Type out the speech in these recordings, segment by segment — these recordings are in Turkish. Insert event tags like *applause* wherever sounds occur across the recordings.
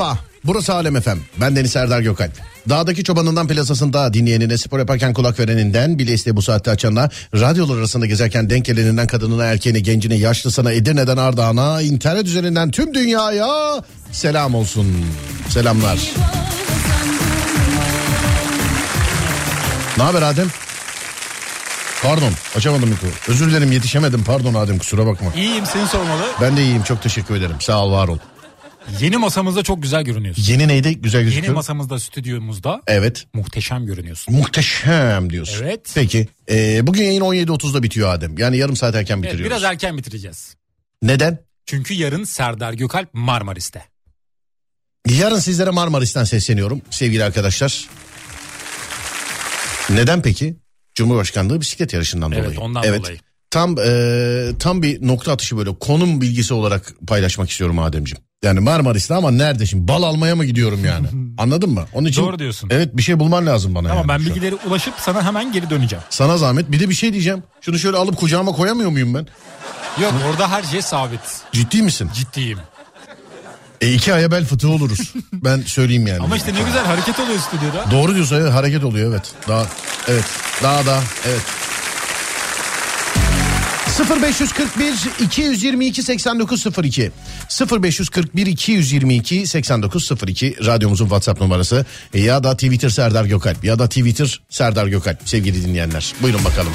Merhaba. Burası Alem Efem. Ben Deniz Serdar Gökalp. Dağdaki çobanından plasasında dinleyenine, spor yaparken kulak vereninden, bile iste bu saatte açanına, radyolar arasında gezerken denk geleninden kadınına, erkeğine, gencine, yaşlısına, Edirne'den Ardahan'a, internet üzerinden tüm dünyaya selam olsun. Selamlar. Ne haber Adem? Pardon açamadım mikro. Özür dilerim yetişemedim pardon Adem kusura bakma. İyiyim seni sormalı. Ben de iyiyim çok teşekkür ederim sağ ol var ol. Yeni masamızda çok güzel görünüyorsun. Yeni neydi güzel gözüküyor? Yeni masamızda stüdyomuzda Evet. muhteşem görünüyorsun. Muhteşem diyorsun. Evet. Peki. Ee, bugün yayın 17.30'da bitiyor Adem. Yani yarım saat erken Evet, bitiriyoruz. biraz erken bitireceğiz. Neden? Çünkü yarın Serdar Gökalp Marmaris'te. Yarın sizlere Marmaris'ten sesleniyorum sevgili arkadaşlar. Neden peki? Cumhurbaşkanlığı bisiklet yarışından Evet, dolayı. ondan evet. dolayı. Tam e, tam bir nokta atışı böyle konum bilgisi olarak paylaşmak istiyorum Ademciğim. Yani Marmaris'te ama nerede şimdi? Bal almaya mı gidiyorum yani? *laughs* Anladın mı? Onun için Doğru diyorsun. Evet bir şey bulman lazım bana. Ama yani ben şu an. bilgileri ulaşıp sana hemen geri döneceğim. Sana zahmet. Bir de bir şey diyeceğim. Şunu şöyle alıp kucağıma koyamıyor muyum ben? Yok orada her şey sabit. Ciddi misin? Ciddiyim. E iki aya bel fıtığı oluruz. *laughs* ben söyleyeyim yani. Ama işte ne güzel hareket oluyor stüdyoda. Doğru diyorsun evet, hareket oluyor evet. Daha evet. Daha daha evet. 0541 222 8902 0541 222 8902 radyomuzun WhatsApp numarası ya da Twitter Serdar Gökalp ya da Twitter Serdar Gökalp sevgili dinleyenler. Buyurun bakalım.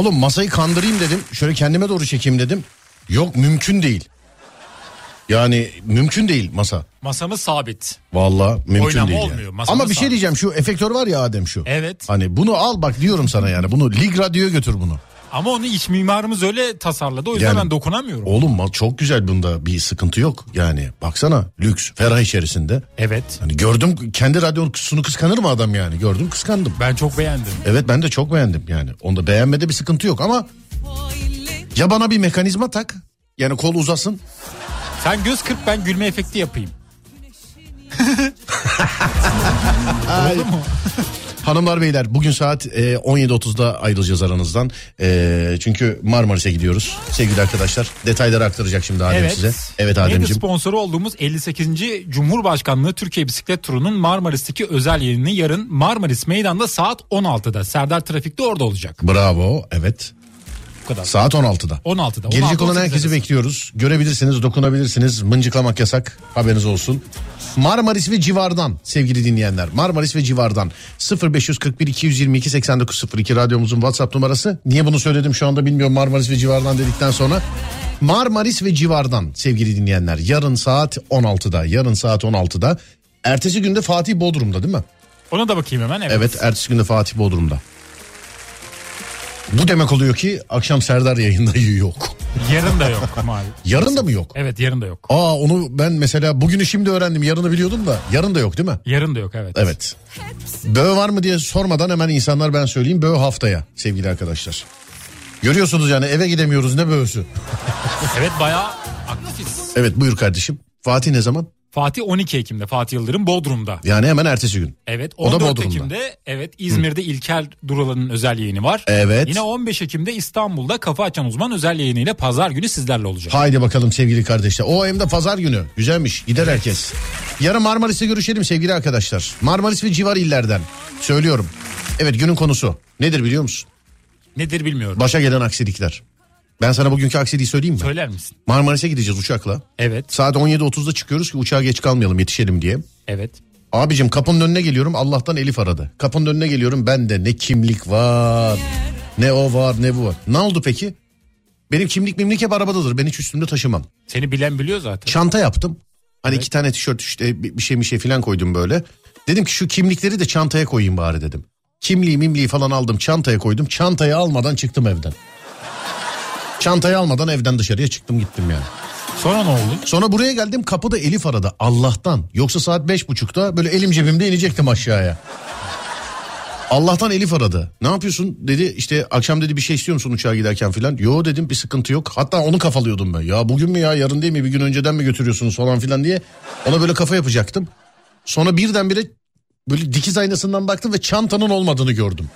Oğlum masayı kandırayım dedim. Şöyle kendime doğru çekeyim dedim. Yok mümkün değil. Yani mümkün değil masa. Masamız sabit. Vallahi mümkün Oynama değil. olmuyor, Yani. masamız Ama bir şey sabit. diyeceğim şu efektör var ya Adem şu. Evet. Hani bunu al bak diyorum sana yani. Bunu Lig Radyo'ya götür bunu. Ama onu iç mimarımız öyle tasarladı. O yüzden Yani- ben dokunamıyorum. Oğlum ma- çok güzel bunda bir sıkıntı yok. Yani baksana lüks ferah içerisinde. Evet. Hani gördüm kendi radyosunu kıskanır mı adam yani? Gördüm kıskandım. Ben çok beğendim. Evet ben de çok beğendim yani. Onda beğenmede bir sıkıntı yok ama ya bana bir mekanizma tak. Yani kol uzasın. Sen göz kırp ben gülme efekti yapayım. *laughs* Oldu mu? *laughs* Hanımlar beyler bugün saat e, 17.30'da ayrılacağız aranızdan. E, çünkü Marmaris'e gidiyoruz sevgili arkadaşlar. Detayları aktaracak şimdi Adem Evet. size. Evet Medya Ademciğim. sponsoru olduğumuz 58. Cumhurbaşkanlığı Türkiye Bisiklet Turu'nun Marmaris'teki özel yayını yarın Marmaris Meydan'da saat 16'da. Serdar Trafik'te orada olacak. Bravo evet. Kadar. Saat 16'da. 16'da. Gelecek 16, olan 18 herkesi arası. bekliyoruz. Görebilirsiniz, dokunabilirsiniz. Mıncıklamak yasak. Haberiniz olsun. Marmaris ve civardan sevgili dinleyenler. Marmaris ve civardan 0541 222 8902 radyomuzun WhatsApp numarası. Niye bunu söyledim şu anda bilmiyorum Marmaris ve civardan dedikten sonra. Marmaris ve civardan sevgili dinleyenler. Yarın saat 16'da. Yarın saat 16'da. Ertesi günde Fatih Bodrum'da değil mi? Ona da bakayım hemen. Evet. Evet ertesi günde Fatih Bodrum'da. Bu demek oluyor ki akşam Serdar yayında *laughs* yok. Yarın da yok maalesef. Yarın da mı yok? Evet yarın da yok. Aa onu ben mesela bugünü şimdi öğrendim. Yarını biliyordum da yarın da yok değil mi? Yarın da yok evet. Evet. Böğ var mı diye sormadan hemen insanlar ben söyleyeyim. Böğ haftaya sevgili arkadaşlar. Görüyorsunuz yani eve gidemiyoruz ne böğüsü. *laughs* Evet bayağı aktifiz. Evet buyur kardeşim. Fatih ne zaman? Fatih 12 Ekim'de Fatih Yıldırım Bodrum'da. Yani hemen ertesi gün. Evet O da 14 Bodrum'da. Ekim'de evet İzmir'de İlker Duralan'ın özel yayını var. Evet. Yine 15 Ekim'de İstanbul'da Kafa Açan Uzman özel yayınıyla pazar günü sizlerle olacak. Haydi bakalım sevgili kardeşler. O hem de pazar günü. Güzelmiş. Gider herkes. Yarın Marmaris'te görüşelim sevgili arkadaşlar. Marmaris ve civar illerden. Söylüyorum. Evet günün konusu. Nedir biliyor musun? Nedir bilmiyorum. Başa gelen aksilikler. Ben sana bugünkü aksiliği söyleyeyim mi? Söyler misin? Marmaris'e gideceğiz uçakla. Evet. Saat 17.30'da çıkıyoruz ki uçağa geç kalmayalım yetişelim diye. Evet. Abicim kapının önüne geliyorum Allah'tan Elif aradı. Kapının önüne geliyorum bende ne kimlik var ne o var ne bu var. Ne oldu peki? Benim kimlik mimlik hep arabadadır ben hiç üstümde taşımam. Seni bilen biliyor zaten. Çanta yaptım. Hani iki tane tişört işte bir şey bir şey falan koydum böyle. Dedim ki şu kimlikleri de çantaya koyayım bari dedim. Kimliği mimliği falan aldım çantaya koydum. Çantayı almadan çıktım evden. Çantayı almadan evden dışarıya çıktım gittim yani. Sonra ne oldu? Sonra buraya geldim kapıda Elif aradı Allah'tan. Yoksa saat beş buçukta böyle elim cebimde inecektim aşağıya. Allah'tan Elif aradı. Ne yapıyorsun dedi işte akşam dedi bir şey istiyor musun uçağa giderken filan. Yo dedim bir sıkıntı yok. Hatta onu kafalıyordum ben. Ya bugün mü ya yarın değil mi bir gün önceden mi götürüyorsunuz falan filan diye. Ona böyle kafa yapacaktım. Sonra birdenbire böyle dikiz aynasından baktım ve çantanın olmadığını gördüm.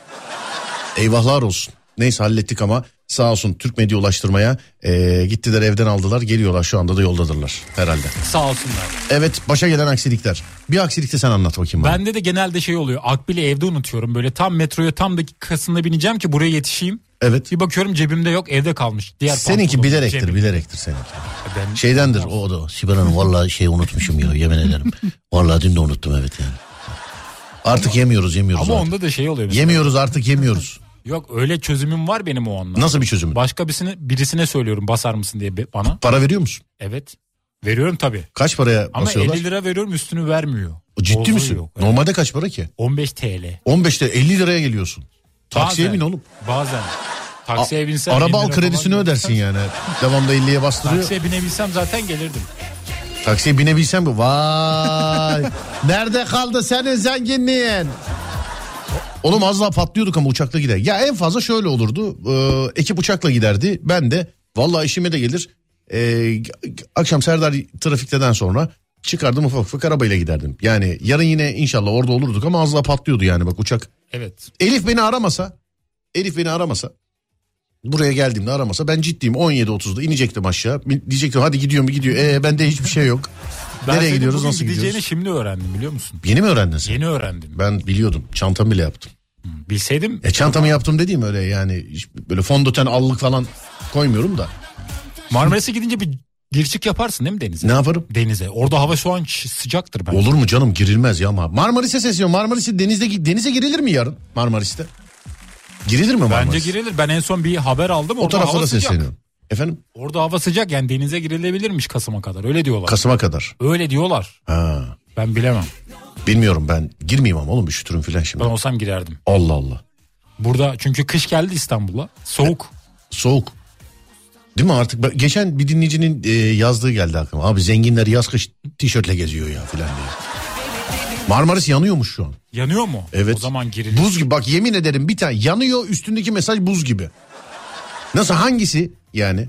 Eyvahlar olsun. Neyse hallettik ama sağ olsun Türk Medya Ulaştırma'ya eee, gittiler evden aldılar geliyorlar şu anda da yoldadırlar herhalde. Sağ olsunlar. Evet başa gelen aksilikler. Bir aksilik de sen anlat bakayım bana. Bende de genelde şey oluyor. Akbil'i evde unutuyorum. Böyle tam metroya tam dakikasında bineceğim ki buraya yetişeyim. Evet. Bir bakıyorum cebimde yok evde kalmış. Diğer Seninki bilerektir cebim. bilerektir seninki. Ben- Şeydendir o da. Sibel Hanım vallahi şey unutmuşum ya yemin ederim. *laughs* Vallahi dün de unuttum evet yani. Artık yemiyoruz yemiyoruz. Ama artık. onda da şey oluyor. mesela. Yemiyoruz artık yemiyoruz. Yok öyle çözümüm var benim o anda. Nasıl bir çözüm? Başka birisine, birisine söylüyorum basar mısın diye bana. Para veriyor musun? Evet. Veriyorum tabii. Kaç paraya Ama basıyorlar? 50 lira veriyorum üstünü vermiyor. Ciddi Bozuyor, misin? evet. Normalde kaç para ki? 15 TL. 15'te 50 liraya geliyorsun. Taksiye Bazen. bin oğlum. Bazen. Taksiye binsem Araba 50 al kredisini ödersin yani. Devamda 50'ye bastırıyor. Taksiye binebilsem zaten gelirdim. Taksiye binebilsem mi? Vay. *laughs* Nerede kaldı senin zenginliğin? Oğlum az daha patlıyorduk ama uçakla gider. Ya en fazla şöyle olurdu. Ee, ekip uçakla giderdi. Ben de vallahi işime de gelir. Ee, akşam Serdar trafikteden sonra çıkardım ufak ufak arabayla giderdim. Yani yarın yine inşallah orada olurduk ama az daha patlıyordu yani bak uçak. Evet. Elif beni aramasa, Elif beni aramasa, buraya geldiğimde aramasa ben ciddiyim 17.30'da inecektim aşağı. Diyecektim hadi gidiyor mu gidiyor. Ee bende hiçbir şey yok. Ben Nereye gidiyoruz nasıl gideceğini gidiyoruz? şimdi öğrendim biliyor musun? Yeni mi öğrendin sen? Yeni öğrendim. Ben biliyordum. Çantamı bile yaptım. Bilseydim E çantamı yaptım dediğim öyle yani böyle fondöten allık falan koymuyorum da. Marmaris'e gidince bir gir çık yaparsın değil mi denize? Ne yaparım? Denize. Orada hava şu an sıcaktır bence. Olur mu canım girilmez ya ama. Marmaris'e sesliyorum. Marmaris'e denizde denize girilir mi yarın Marmaris'te? Girilir mi Marmaris? Bence girilir. Ben en son bir haber aldım. O taraflara sıcak. sesleniyorum. Efendim? Orada hava sıcak yani denize girilebilirmiş Kasım'a kadar. Öyle diyorlar. Kasım'a kadar. Öyle diyorlar. Ha. Ben bilemem. Bilmiyorum ben. Girmeyeyim ama oğlum üşütürüm filan şimdi. Ben olsam girerdim. Allah Allah. Burada çünkü kış geldi İstanbul'a. Soğuk. Soğuk. Değil mi artık? Ben- Geçen bir dinleyicinin e, yazdığı geldi aklıma. Abi zenginler yaz kış tişörtle geziyor ya filan diye. Marmaris yanıyormuş şu an. Yanıyor mu? Evet. O zaman girilir. Buz gibi bak yemin ederim bir tane yanıyor üstündeki mesaj buz gibi. Nasıl hangisi yani?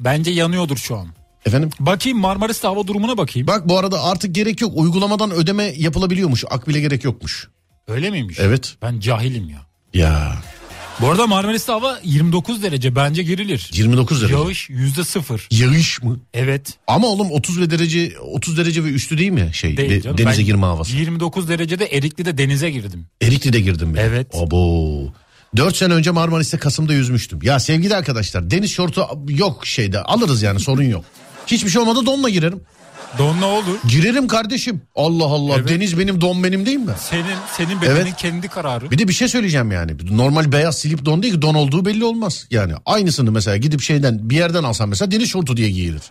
Bence yanıyordur şu an. Efendim? Bakayım Marmaris'te hava durumuna bakayım. Bak bu arada artık gerek yok. Uygulamadan ödeme yapılabiliyormuş. Akbile gerek yokmuş. Öyle miymiş? Evet. Ben cahilim ya. Ya Bu arada Marmaris'te hava 29 derece bence girilir. 29 derece. Yağış yüzde sıfır. Yağış mı? Evet. Ama oğlum 30 ve derece 30 derece ve üstü değil mi şey Değil de- canım. denize Ben girme havası. 29 derecede Erikli'de denize girdim. Erikli'de girdim ben. Evet. Abo. 4 sene önce Marmaris'te Kasım'da yüzmüştüm. Ya sevgili arkadaşlar deniz şortu yok şeyde alırız yani sorun yok. Hiçbir şey olmadı donla girerim. Don ne olur? Girerim kardeşim. Allah Allah Evet. deniz benim don benim değil mi? Senin senin bedenin Evet. kendi kararı. Bir de bir şey söyleyeceğim yani. Normal beyaz silip don değil ki don olduğu belli olmaz. Yani aynısını mesela gidip şeyden bir yerden alsam mesela deniz şortu diye giyilir.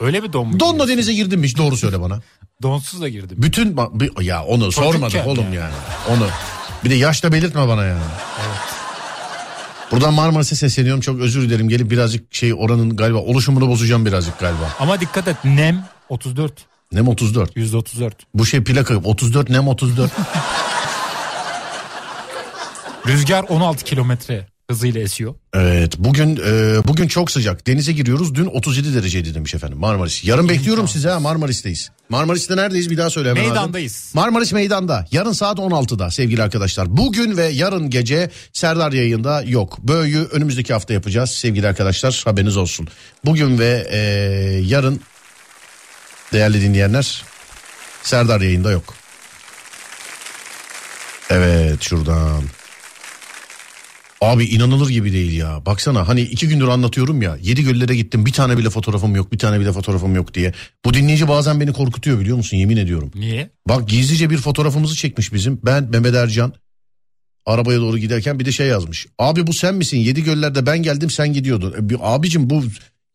Öyle bir don mu? Donla giyiyorsun? denize girdin mi hiç doğru söyle bana. *laughs* Donsuz da girdim. Bütün ya onu sormadık oğlum yani. yani. Onu. Bir de yaşta belirtme bana yani. Buradan Marmaris'e sesleniyorum çok özür dilerim gelip birazcık şey oranın galiba oluşumunu bozacağım birazcık galiba. Ama dikkat et nem 34. Nem 34. Yüzde 34. Bu şey plaka 34 nem 34. Rüzgar 16 kilometre hızıyla esiyor. evet bugün e, bugün çok sıcak. Denize giriyoruz. Dün 37 dereceydi demiş efendim Marmaris. Yarın bekliyorum sizi ha Marmaris'teyiz. Marmaris'te neredeyiz bir daha söyle hemen. Meydandayız. Adem. Marmaris Meydan'da. Yarın saat 16'da sevgili arkadaşlar. Bugün ve yarın gece Serdar yayında yok. Böyü'yü önümüzdeki hafta yapacağız sevgili arkadaşlar. Haberiniz olsun. Bugün ve e, yarın değerli dinleyenler Serdar yayında yok. Evet şuradan. Abi inanılır gibi değil ya. Baksana hani iki gündür anlatıyorum ya. Yedi göllere gittim bir tane bile fotoğrafım yok bir tane bile fotoğrafım yok diye. Bu dinleyici bazen beni korkutuyor biliyor musun yemin ediyorum. Niye? Bak gizlice bir fotoğrafımızı çekmiş bizim. Ben Mehmet Ercan arabaya doğru giderken bir de şey yazmış. Abi bu sen misin? Yedi göllerde ben geldim sen gidiyordun. E, bir- abicim bu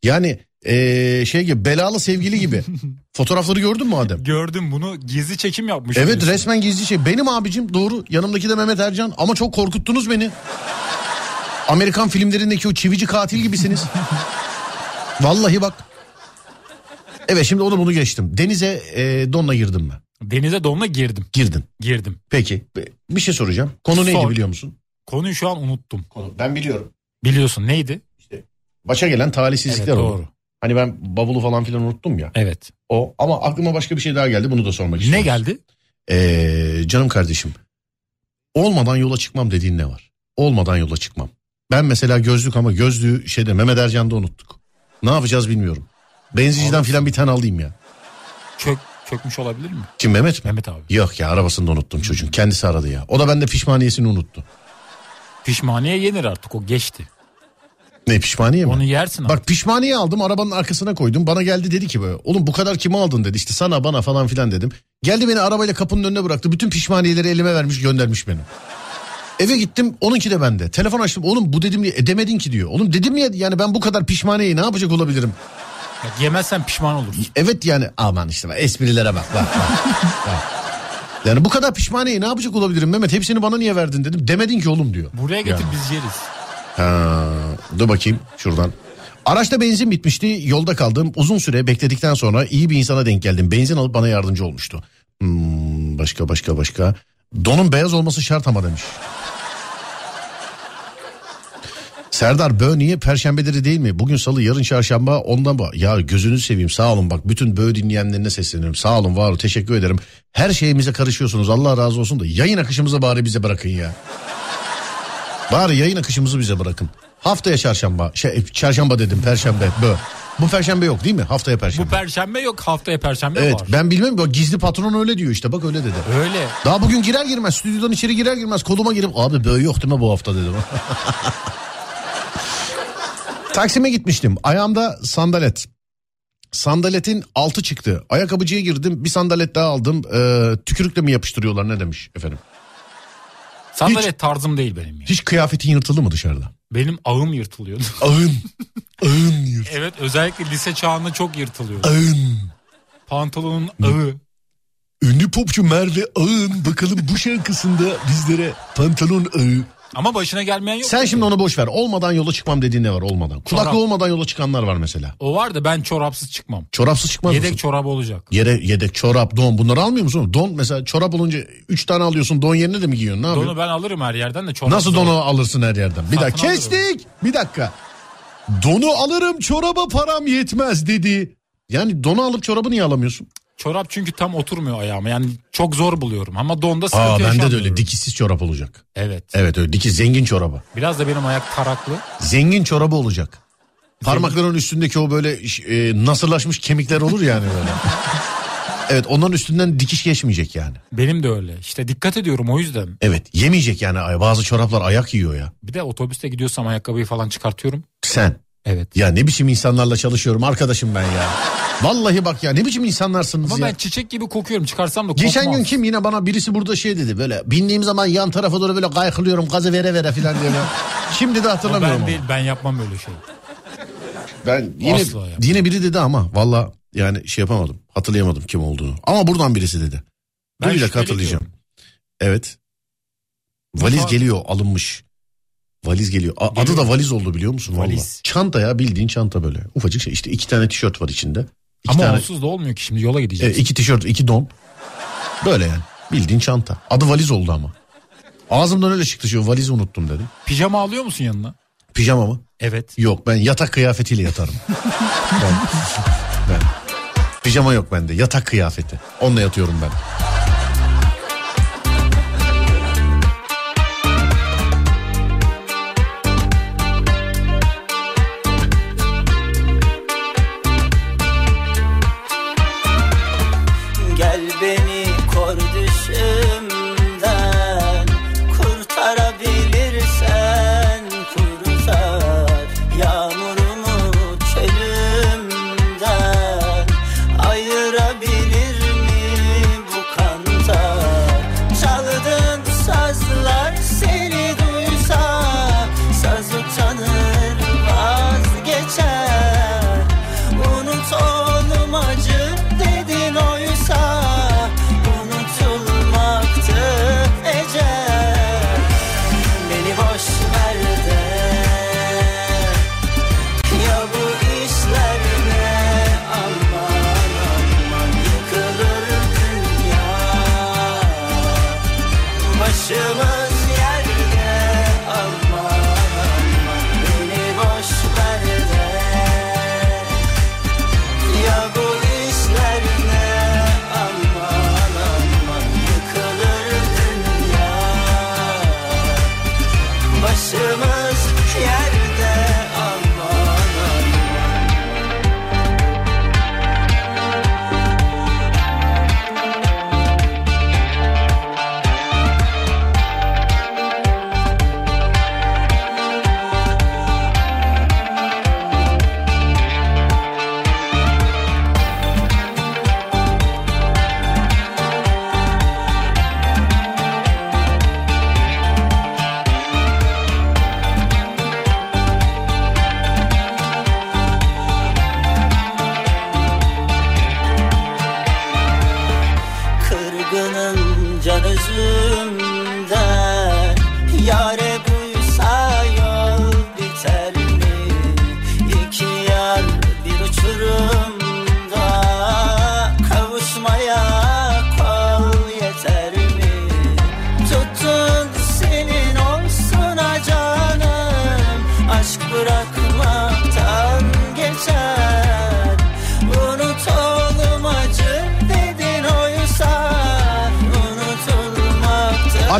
yani e, şey gibi belalı sevgili gibi. *laughs* Fotoğrafları gördün mü Adem? Gördüm bunu gizli çekim yapmış. Evet resmen gizli şey. Benim abicim doğru. Yanımdaki de Mehmet Ercan ama çok korkuttunuz beni. Amerikan filmlerindeki o çivici katil gibisiniz. *laughs* Vallahi bak. Evet şimdi onu bunu geçtim. Denize e, donla girdim mi? Denize donla girdim. Girdin. Girdim. Peki bir şey soracağım. Konu neydi Sor. biliyor musun? Konuyu şu an unuttum. Konu. Ben biliyorum. Biliyorsun neydi? Başa gelen talihsizlikler Evet, oldu. doğru. Hani ben bavulu falan filan unuttum ya. Evet. O ama aklıma başka bir şey daha geldi. Bunu da sormak istiyorum. Ne geldi? Ee, canım kardeşim. Olmadan yola çıkmam dediğin ne var? Olmadan yola çıkmam. Ben mesela gözlük ama gözlüğü şeyde Mehmet Ercan'da unuttuk. Ne yapacağız bilmiyorum. Benzinciden filan bir tane alayım ya. Çök, çökmüş olabilir mi? Kim Mehmet mi? Mehmet abi. Yok ya arabasında unuttum çocuğun. Kendisi aradı ya. O da bende pişmaniyesini unuttu. Pişmaniye yenir artık o geçti. Ne pişmaniye mi? Onu yersin artık. Bak pişmaniye aldım arabanın arkasına koydum. Bana geldi dedi ki böyle oğlum bu kadar kime aldın dedi. İşte sana bana falan filan dedim. Geldi beni arabayla kapının önüne bıraktı. Bütün pişmaniyeleri elime vermiş göndermiş beni. Eve gittim onunki de bende. Telefon açtım oğlum bu dedim diye edemedin ki diyor. Oğlum dedim ya yani ben bu kadar pişmaniyeyi ne yapacak olabilirim? Bak, Yemezsen pişman olursun. Evet yani aman işte bak esprilere bak bak bak. bak. Yani bu kadar pişmaniyeyi ne yapacak olabilirim Mehmet hepsini bana niye verdin dedim. Demedin ki oğlum diyor. Buraya getir Yani. biz yeriz. Ha, dur bakayım şuradan. Araçta benzin bitmişti. Yolda kaldım. Uzun süre bekledikten sonra iyi bir insana denk geldim. Benzin alıp bana yardımcı olmuştu. Hmm, başka başka başka. Donun beyaz olması şart ama demiş. Serdar Bö niye perşembeleri değil mi? Bugün salı yarın çarşamba ondan bak. Ya gözünü seveyim sağ olun bak bütün Bö dinleyenlerine sesleniyorum. Sağ olun var olun teşekkür ederim. Her şeyimize karışıyorsunuz Allah razı olsun da yayın akışımızı bari bize bırakın ya. Bari yayın akışımızı bize bırakın. Haftaya çarşamba, şey, çarşamba dedim perşembe. Bö. Bu perşembe yok değil mi? Haftaya Bu perşembe. perşembe yok haftaya perşembe evet var. ben bilmem bak gizli patron öyle diyor işte bak öyle dedi. Öyle. Daha bugün girer girmez stüdyodan içeri girer girmez koluma girip abi böyle yok değil mi bu hafta dedim. *laughs* Taksim'e gitmiştim ayağımda sandalet. Sandaletin altı çıktı. Ayakkabıcıya girdim bir sandalet daha aldım. Ee, tükürükle mi yapıştırıyorlar ne demiş efendim? Sandalet tarzım değil benim. ya. Hiç kıyafetin yırtıldı mı dışarıda? Benim ağım yırtılıyordu. *laughs* Ağın. Ağın yırt. evet özellikle lise çağında çok yırtılıyordu. Ağın. Pantolonun ağı. Ünlü popçu Merve Ağın bakalım bu şarkısında bizlere pantolon ağı. Ama başına gelmeyen yok. Sen şimdi onu boş ver. Olmadan yola çıkmam dediğin ne var olmadan? Kulaklı Çorap. olmadan yola çıkanlar var mesela. O var da ben çorapsız çıkmam. Çorapsız çıkmaz Yedek mısın? çorabı olacak. Yere yedek çorap don bunları almıyor musun? Don mesela çorap olunca 3 tane alıyorsun don yerine de mi giyiyorsun ne yapıyorsun? Donu ben alırım her yerden de çorap. Nasıl donu alırsın her yerden? Bir Satın dakika alırım. kestik. Bir dakika. Donu alırım çoraba param yetmez dedi. Yani donu alıp çorabı niye alamıyorsun? Çorap çünkü tam oturmuyor ayağıma. Yani çok zor buluyorum ama donda sıkıntı Aa bende de öyle dikişsiz çorap olacak. Evet. Evet öyle dikiş zengin çorabı. Biraz da benim ayak taraklı. Zengin çorabı olacak. Parmakların üstündeki o böyle e, nasırlaşmış kemikler olur yani böyle. *laughs* evet onların üstünden dikiş geçmeyecek yani. Benim de öyle. İşte dikkat ediyorum o yüzden. Evet yemeyecek yani bazı çoraplar ayak yiyor ya. Bir de otobüste gidiyorsam ayakkabıyı falan çıkartıyorum. Sen Evet. ya ne biçim insanlarla çalışıyorum arkadaşım ben ya. Vallahi bak ya ne biçim insanlarsınız Ama ya. ben çiçek gibi kokuyorum. Çıkarsam da kokmaz. Geçen gün kim yine bana birisi burada şey dedi böyle bindiğim zaman yan tarafa doğru böyle kaykılıyorum gazı vere vere filan diye. böyle. Şimdi de hatırlamıyorum ben ama. değil ben yapmam öyle şey. Ben yine yine biri dedi ama valla yani şey yapamadım. Hatırlayamadım kim olduğunu. Ama buradan birisi dedi. Ben Dur bir dakika hatırlayacağım. Evet. Valiz an- geliyor alınmış. Valiz geliyor. A- adı da valiz oldu biliyor musun? Valiz. Valiz. Çanta ya bildiğin çanta böyle. Ufacık şey işte iki tane tişört var içinde. İki Ama tane, onsuz da olmuyor ki şimdi yola e, gideceğiz. iki tişört iki don. Böyle yani. Bildiğin çanta. Adı valiz oldu ama. Ağzımdan öyle çıktı şu valizi unuttum dedim. Pijama alıyor musun yanına? Pijama mı? Evet. Yok ben yatak kıyafetiyle yatarım. *laughs* ben, ben. Pijama yok bende yatak kıyafeti. Onunla yatıyorum ben.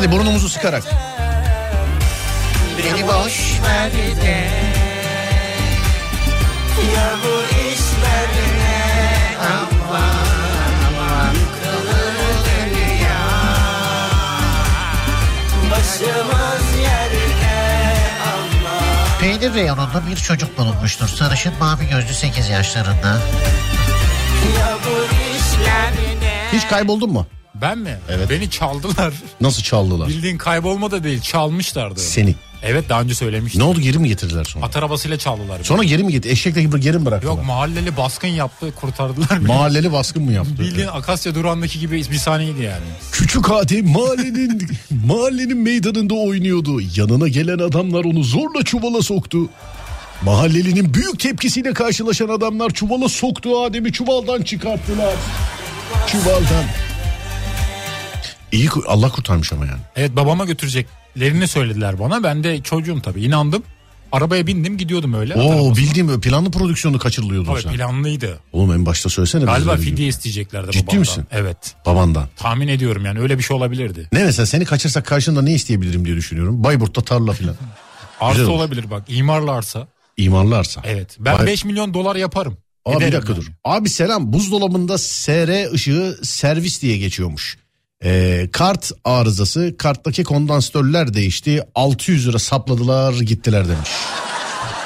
Hadi burnumuzu sıkarak. Beni boş ver de Ya bu işler ne aman Peynir reyonunda bir çocuk bulunmuştur. Sarışın mavi gözlü 8 yaşlarında. Hiç kayboldun mu? Ben mi? Evet. Beni çaldılar. *laughs* Nasıl çaldılar? Bildiğin kaybolma da değil çalmışlardı. Seni. Evet daha önce söylemiştim. Ne oldu geri mi getirdiler sonra? At arabasıyla çaldılar. beni. Sonra geri mi getir? Eşekle gibi geri mi bıraktılar? Yok mahalleli baskın yaptı kurtardılar beni. Mahalleli baskın mı yaptı? Bildiğin Akasya durağındaki gibi bir saniyeydi yani. Küçük Adem mahallenin *laughs* mahallenin meydanında oynuyordu. Yanına gelen adamlar onu zorla çuvala soktu. Mahallelinin büyük tepkisiyle karşılaşan adamlar çuvala soktu Adem'i çuvaldan çıkarttılar. Çuvaldan. İyi Allah kurtarmış ama yani. Evet babama götüreceklerini söylediler bana. Ben de çocuğum tabii inandım. Arabaya bindim gidiyordum öyle. Oo bildiğim planlı prodüksiyonu kaçırılıyordu Tabii sen. planlıydı. Oğlum en başta söylesene. Galiba fidye gibi. isteyeceklerdi Ciddi babamdan. misin? Evet. Babandan. Tahmin ediyorum yani öyle bir şey olabilirdi. Ne mesela seni kaçırsak karşında ne isteyebilirim diye düşünüyorum. Bayburt'ta tarla filan. Arsa Güzel olabilir bak imarlı arsa. İmarlarsa. Evet. Ben Vay- 5 milyon dolar yaparım. Abi bir dakika yani. dur. Abi selam buzdolabında SR ışığı servis diye geçiyormuş. Ee, kart arızası karttaki kondansatörler değişti 600 lira sapladılar gittiler demiş.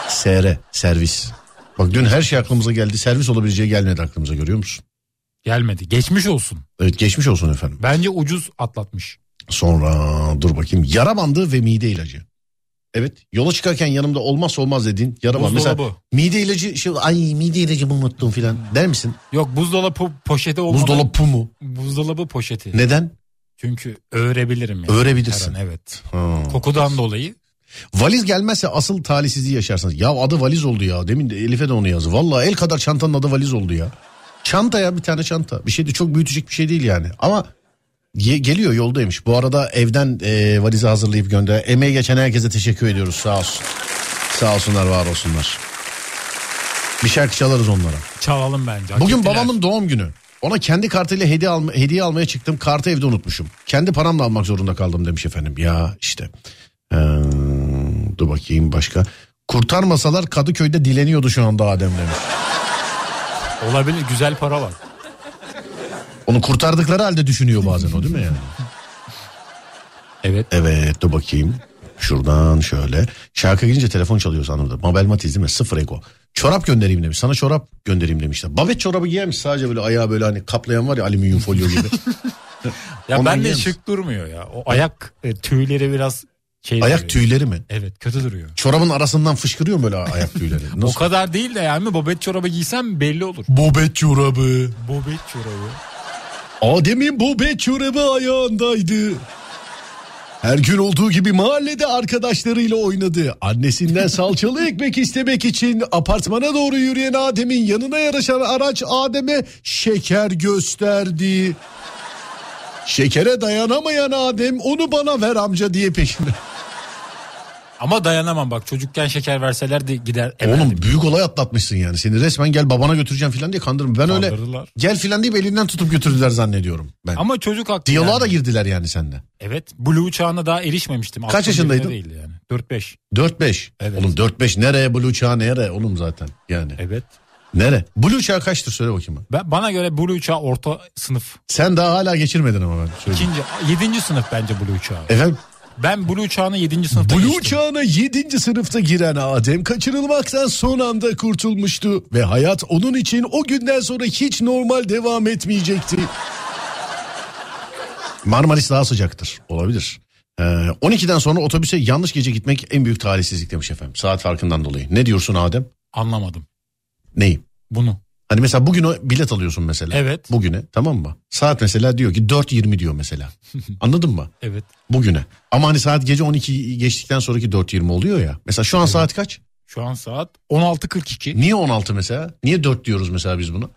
SR servis. Bak dün her şey aklımıza geldi servis olabileceği gelmedi aklımıza görüyor musun? Gelmedi. Geçmiş olsun. Evet geçmiş olsun efendim. Bence ucuz atlatmış. Sonra dur bakayım yara bandı ve mide ilacı. Evet yola çıkarken yanımda olmazsa olmaz dediğin yara bandı. Mesela mide ilacı şey, ay mide ilacımı unuttum filan der misin? Yok buzdolabı poşeti olmadan. Buzdolabı mu? Buzdolabı poşeti. Neden? Çünkü öğrebilirim yani. Öğrebilirsin. Her an, evet. Ha. Kokudan dolayı. Valiz gelmezse asıl talihsizliği yaşarsınız. Ya adı valiz oldu ya. Demin de Elif'e de onu yazdı. Vallahi el kadar çantanın adı valiz oldu ya. Çanta ya bir tane çanta. Bir şey de çok büyütecek bir şey değil yani. Ama ge- geliyor yoldaymış. Bu arada evden e, valizi hazırlayıp gönder. Emeği geçen herkese teşekkür ediyoruz. Sağ olsun. Sağ olsunlar var olsunlar. Bir şarkı çalarız onlara. Çalalım bence. hak Bugün ettiler. babamın doğum günü. Ona kendi kartıyla hediye, alma, hediye almaya çıktım. Kartı evde unutmuşum. Kendi paramla almak zorunda kaldım demiş efendim. Ya işte. Ee, dur bakayım başka. Kurtarmasalar Kadıköy'de dileniyordu şu anda Adem demiş. Olabilir güzel para var. Onu kurtardıkları halde düşünüyor bazen o değil mi yani? Evet. Evet dur bakayım. Şuradan şöyle. Şarkı girince telefon çalıyor sanırım da. Mabel Matiz değil mi? Sıfır ego. Çorap göndereyim demiş. Sana çorap göndereyim demişler. Babet çorabı giyermiş sadece böyle ayağı böyle hani kaplayan var ya alüminyum folyo gibi. *laughs* *laughs* Ya ben de şık durmuyor ya. O ayak e, tüyleri biraz şey Ayak duruyor. tüyleri mi? Evet kötü duruyor. Çorabın arasından fışkırıyor mu böyle ayak tüyleri? *laughs* O Nasıl? kadar değil de yani bobet çorabı giysem belli olur. Bobet çorabı. Bobet çorabı. Adem'in bobet çorabı ayağındaydı. Her gün olduğu gibi mahallede arkadaşlarıyla oynadı. Annesinden salçalı ekmek istemek için apartmana doğru yürüyen Adem'in yanına yaraşan araç Adem'e şeker gösterdi. Şekere dayanamayan Adem onu bana ver amca diye peşinde. Ama dayanamam bak çocukken şeker verseler de gider. Oğlum büyük olay atlatmışsın yani. Seni resmen gel babana götüreceğim falan diye kandırdım. Ben öyle gel filan deyip elinden tutup götürdüler zannediyorum ben. Ama çocuk haklı Diyaloğa yani. da girdiler yani seninle. Evet Blue çağına daha erişmemiştim. Aklım yaşındaydın? Değildi yani. 4-5. 4-5. Evet. Oğlum 4-5 nereye Blue çağı nereye oğlum zaten yani. Evet. Nere? Blue çağı kaçtır söyle bakayım. Ben, bana göre Blue çağı orta sınıf. Sen daha hala geçirmedin ama ben söyleyeyim. İkinci, yedinci sınıf bence Blue çağı. Efendim? Ben Blue çağını yedinci sınıfta Blue geçtim. çağına 7. sınıfta giren Adem kaçırılmaktan son anda kurtulmuştu. Ve hayat onun için o günden sonra hiç normal devam etmeyecekti. Marmaris daha sıcaktır. Olabilir. Ee, 12'den sonra otobüse yanlış gece gitmek en büyük talihsizlik demiş efendim. Saat farkından dolayı. Ne diyorsun Adem? Anlamadım Neyi? bunu. Hani mesela bugün o bilet alıyorsun mesela. Evet. Bugüne tamam mı? Saat mesela diyor ki 4.20 diyor mesela. *laughs* Anladın mı? Evet. Bugüne. Ama hani saat gece 12 geçtikten sonraki 4.20 oluyor ya. Mesela şu an saat kaç? Şu an saat 16.42. Niye 16 mesela? Niye 4 diyoruz mesela biz buna?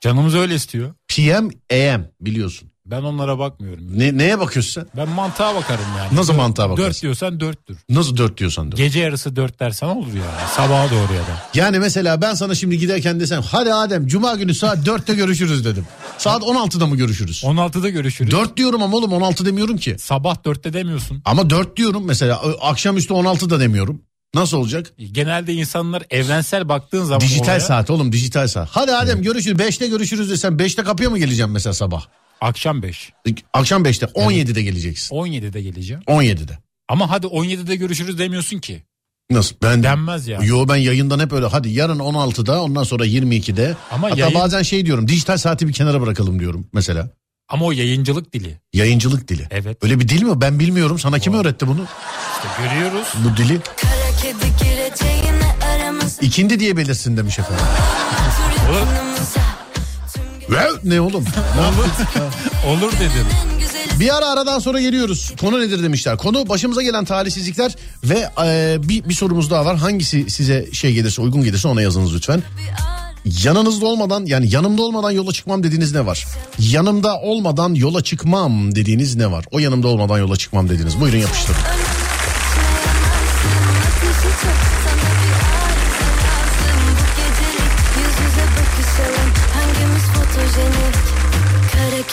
Canımız öyle istiyor. PM, AM biliyorsun. Ben onlara bakmıyorum. Ne, neye bakıyorsun sen? Ben mantığa bakarım yani. Nasıl mantığa 4 bakarsın? diyorsan 4'tür. Nasıl 4 diyorsan 4. Gece yarısı 4 dersen olur yani. Sabaha doğru ya da. Yani mesela ben sana şimdi giderken desem hadi Adem cuma günü saat 4'te görüşürüz dedim. Saat 16'da mı görüşürüz? 16'da görüşürüz. 4 diyorum ama oğlum 16 demiyorum ki. Sabah 4'te demiyorsun. Ama 4 diyorum mesela akşamüstü 16 da demiyorum. Nasıl olacak? Genelde insanlar evrensel baktığın zaman Dijital olaya, saat oğlum dijital saat. Hadi Adem görüşürüz 5'te görüşürüz desem 5'te kapıya mı geleceğim mesela sabah? Akşam 5. Akşam 5'te 17'de geleceksin. 17'de geleceğim. 17'de. Ama hadi 17'de görüşürüz demiyorsun ki. Nasıl? Ben Denmez yani. Yo ben yayından hep öyle hadi yarın 16'da ondan sonra 22'de. Ama Hatta yayın- bazen şey diyorum dijital saati bir kenara bırakalım diyorum mesela. Ama o yayıncılık dili. Yayıncılık dili. Evet. Öyle bir dil mi? Ben bilmiyorum. Sana kim öğretti bunu? İşte görüyoruz. Bu dili. İkindi diye belirsin demiş efendim. Ve ne oğlum? *laughs* Yaptın? Olur dedim. Bir ara aradan sonra geliyoruz. Konu nedir demişler. Konu başımıza gelen talihsizlikler ve e, bir, bir sorumuz daha var. Hangisi size şey gelirse uygun gelirse ona yazınız lütfen. Yanınızda olmadan yani yanımda olmadan yola çıkmam dediğiniz ne var? Yanımda olmadan yola çıkmam dediğiniz ne var? O yanımda olmadan yola çıkmam dediğiniz. Buyurun yapıştırın.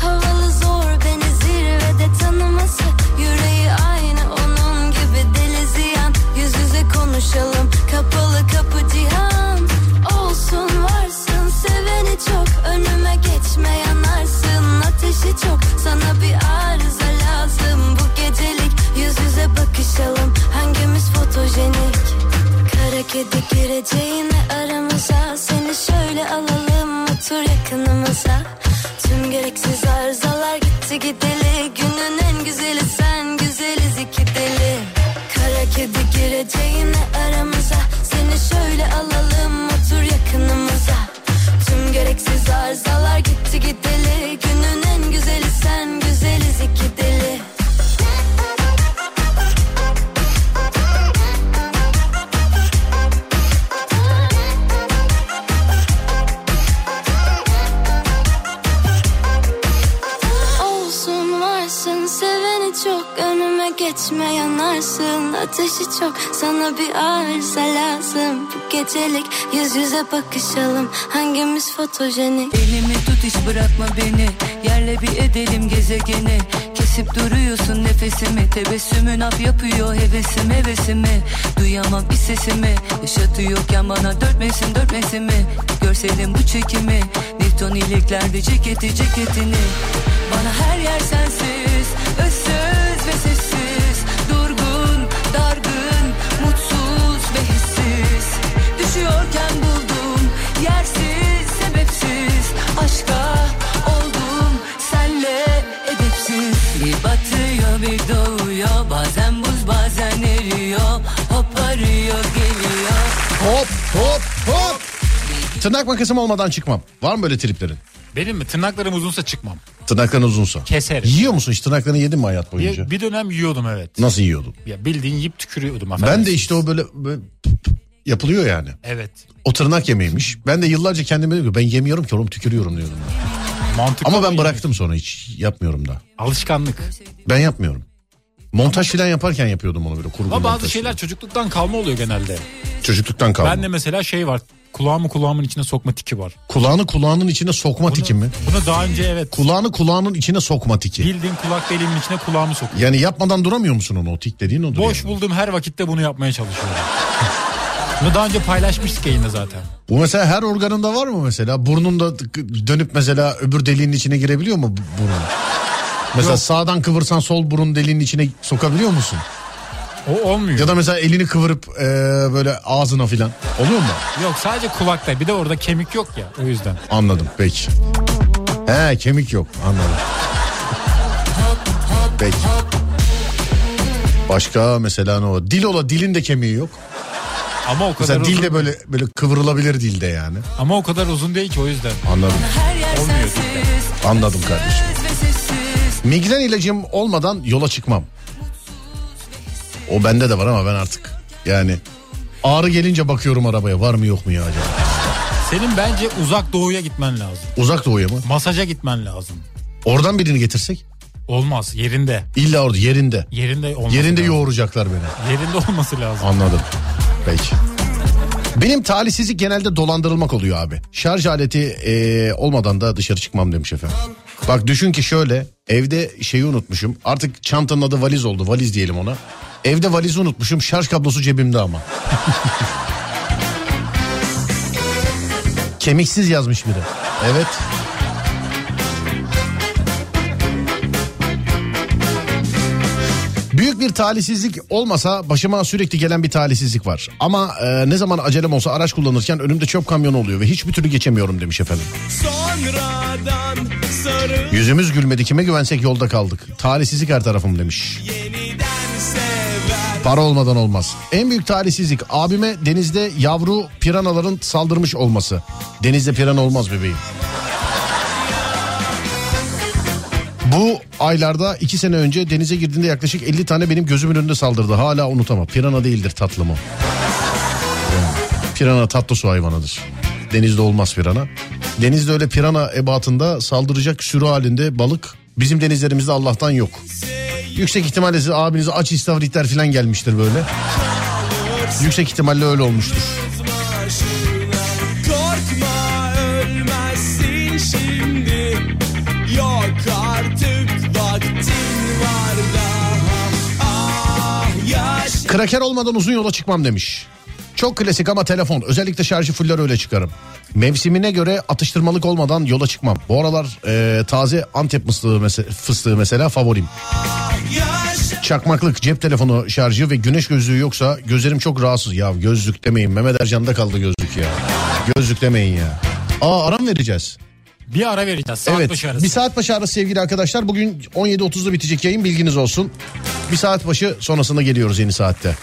Havalı zor beni zirvede tanıması. Yüreği aynı onun gibi deli ziyan. Yüz yüze konuşalım kapalı kapı Olsun varsın seveni çok. Önüme geçme yanarsın ateşi çok. Sana bir arıza lazım bu gecelik. Yüz yüze bakışalım hangimiz fotojenik? Kara kedi gireceğine aramıza. Seni şöyle alalım otur yakınımıza bir arıza lazım. Bu gecelik yüz yüze bakışalım. Hangimiz fotojenik? Elimi tut hiç bırakma beni. Yerle bir edelim gezegeni. Kesip duruyorsun nefesimi. Tebessümün ap yapıyor hevesim hevesimi. Duyamam bir sesimi. Yaşatıyorken bana dört mevsim dört mevsimi. Görselim bu çekimi. Newton iliklerde ceketi ceketini. Bana her yer sensiz Aşka oldum senle edepsiz Bir batıyor bir doğuyor Bazen buz bazen eriyor Hop arıyor geliyor Hop hop hop. Tırnak makasım olmadan çıkmam. Var mı böyle triplerin? Benim mi? Tırnaklarım uzunsa çıkmam. Tırnakların uzunsa. Keserim. Yiyor musun hiç tırnaklarını yedin mi hayat boyunca? Bir, bir dönem yiyordum evet. Nasıl yiyordun? Ya bildiğin yiyip tükürüyordum. Ben de işte o böyle, böyle yapılıyor yani. Evet. O tırnak yemeğiymiş. Ben de yıllarca kendime diyorum ben yemiyorum ki oğlum tükürüyorum diyordum. Mantıklı Ama ben bıraktım sonra hiç yapmıyorum da. Alışkanlık. Ben yapmıyorum. Montaj filan yaparken yapıyordum onu böyle kurgu Ama bazı montaj şeyler filan. çocukluktan kalma oluyor genelde. çocukluktan kaldı. Ben de mesela şey var. Kulağımı kulağımın içine sokma tiki var. Kulağını kulağının içine sokma tiki mi? Bunu daha önce evet Kulağını kulağının içine sokma tiki. bildiğin kulak deliğimin içine kulağımı sokuyor. Yani yapmadan duramıyor musun onu o tik dediğin odur Boş yani. bulduğum her vakitte bunu yapmaya çalışıyorum. *laughs* Bunu daha önce paylaşmıştık yayında zaten. Bu mesela her organında var mı mesela? Burnunda dönüp mesela öbür deliğin içine girebiliyor mu bu- burun? Mesela Yok. sağdan kıvırsan sol burun deliğinin içine sokabiliyor musun? O olmuyor. Ya da mesela elini kıvırıp e, böyle ağzına filan. Oluyor mu? Yok sadece kulakta bir de orada kemik yok ya o yüzden. Anladım peki. He kemik yok anladım. Peki. Başka mesela ne o? Dil ola dilin de kemiği yok. Ama o kadar Mesela uzun, dilde böyle böyle kıvrılabilir dilde yani. ama o kadar uzun değil ki o yüzden. Anladım. Her yer Olmuyor sensiz Anladım kardeşim. Öz ve sessiz Migren ilacım olmadan yola çıkmam. O bende de var ama ben artık yani Ağrı gelince bakıyorum arabaya var mı yok mu ya acaba? Senin bence uzak doğuya gitmen lazım. Uzak doğuya mı? Masaja gitmen lazım. Oradan birini getirsek? Olmaz yerinde. İlla orada yerinde. Yerinde olması Yerinde lazım. yoğuracaklar beni. Yerinde olması lazım. Anladım. Peki. Benim talihsizlik genelde dolandırılmak oluyor abi. Şarj aleti eee, olmadan da dışarı çıkmam demiş efendim. Bak düşün ki şöyle evde şeyi unutmuşum. Artık çantanın adı valiz oldu. Valiz diyelim ona. Evde valizi unutmuşum. Şarj kablosu cebimde ama. *laughs* Kemiksiz yazmış biri. Evet. Bir talihsizlik olmasa başıma sürekli gelen bir talihsizlik var. Ama e, ne zaman acelem olsa araç kullanırken önümde çöp kamyonu oluyor ve hiçbir türlü geçemiyorum demiş efendim. Yüzümüz gülmedi kime güvensek yolda kaldık. Talihsizlik her tarafım demiş. Para olmadan olmaz. En büyük talihsizlik abime denizde yavru piranaların saldırmış olması. Denizde pirana olmaz bebeğim. Bu aylarda iki sene önce denize girdiğinde yaklaşık 50 tane benim gözümün önünde saldırdı. Hala unutamam. Pirana değildir tatlım o. Yani, pirana tatlı su hayvanıdır. Denizde olmaz pirana. Denizde öyle pirana ebatında saldıracak sürü halinde balık bizim denizlerimizde Allah'tan yok. Yüksek ihtimalle size abinize aç istavritler falan gelmiştir böyle. Yüksek ihtimalle öyle olmuştur. Kraker olmadan uzun yola çıkmam demiş. Çok klasik ama telefon. Özellikle şarjı fuller öyle çıkarım. Mevsimine göre atıştırmalık olmadan yola çıkmam. Bu aralar e, taze Antep fıstığı, mese- fıstığı mesela favorim. Çakmaklık, cep telefonu şarjı ve güneş gözlüğü yoksa gözlerim çok rahatsız. Ya gözlük demeyin Mehmet Ercan'da kaldı gözlük ya. Gözlük demeyin ya. Aa aram vereceğiz. Bir ara vereceğiz. Saat evet başı arası. bir saat başı arası sevgili arkadaşlar. Bugün 17.30'da bitecek yayın bilginiz olsun. Bir saat başı sonrasında geliyoruz yeni saatte.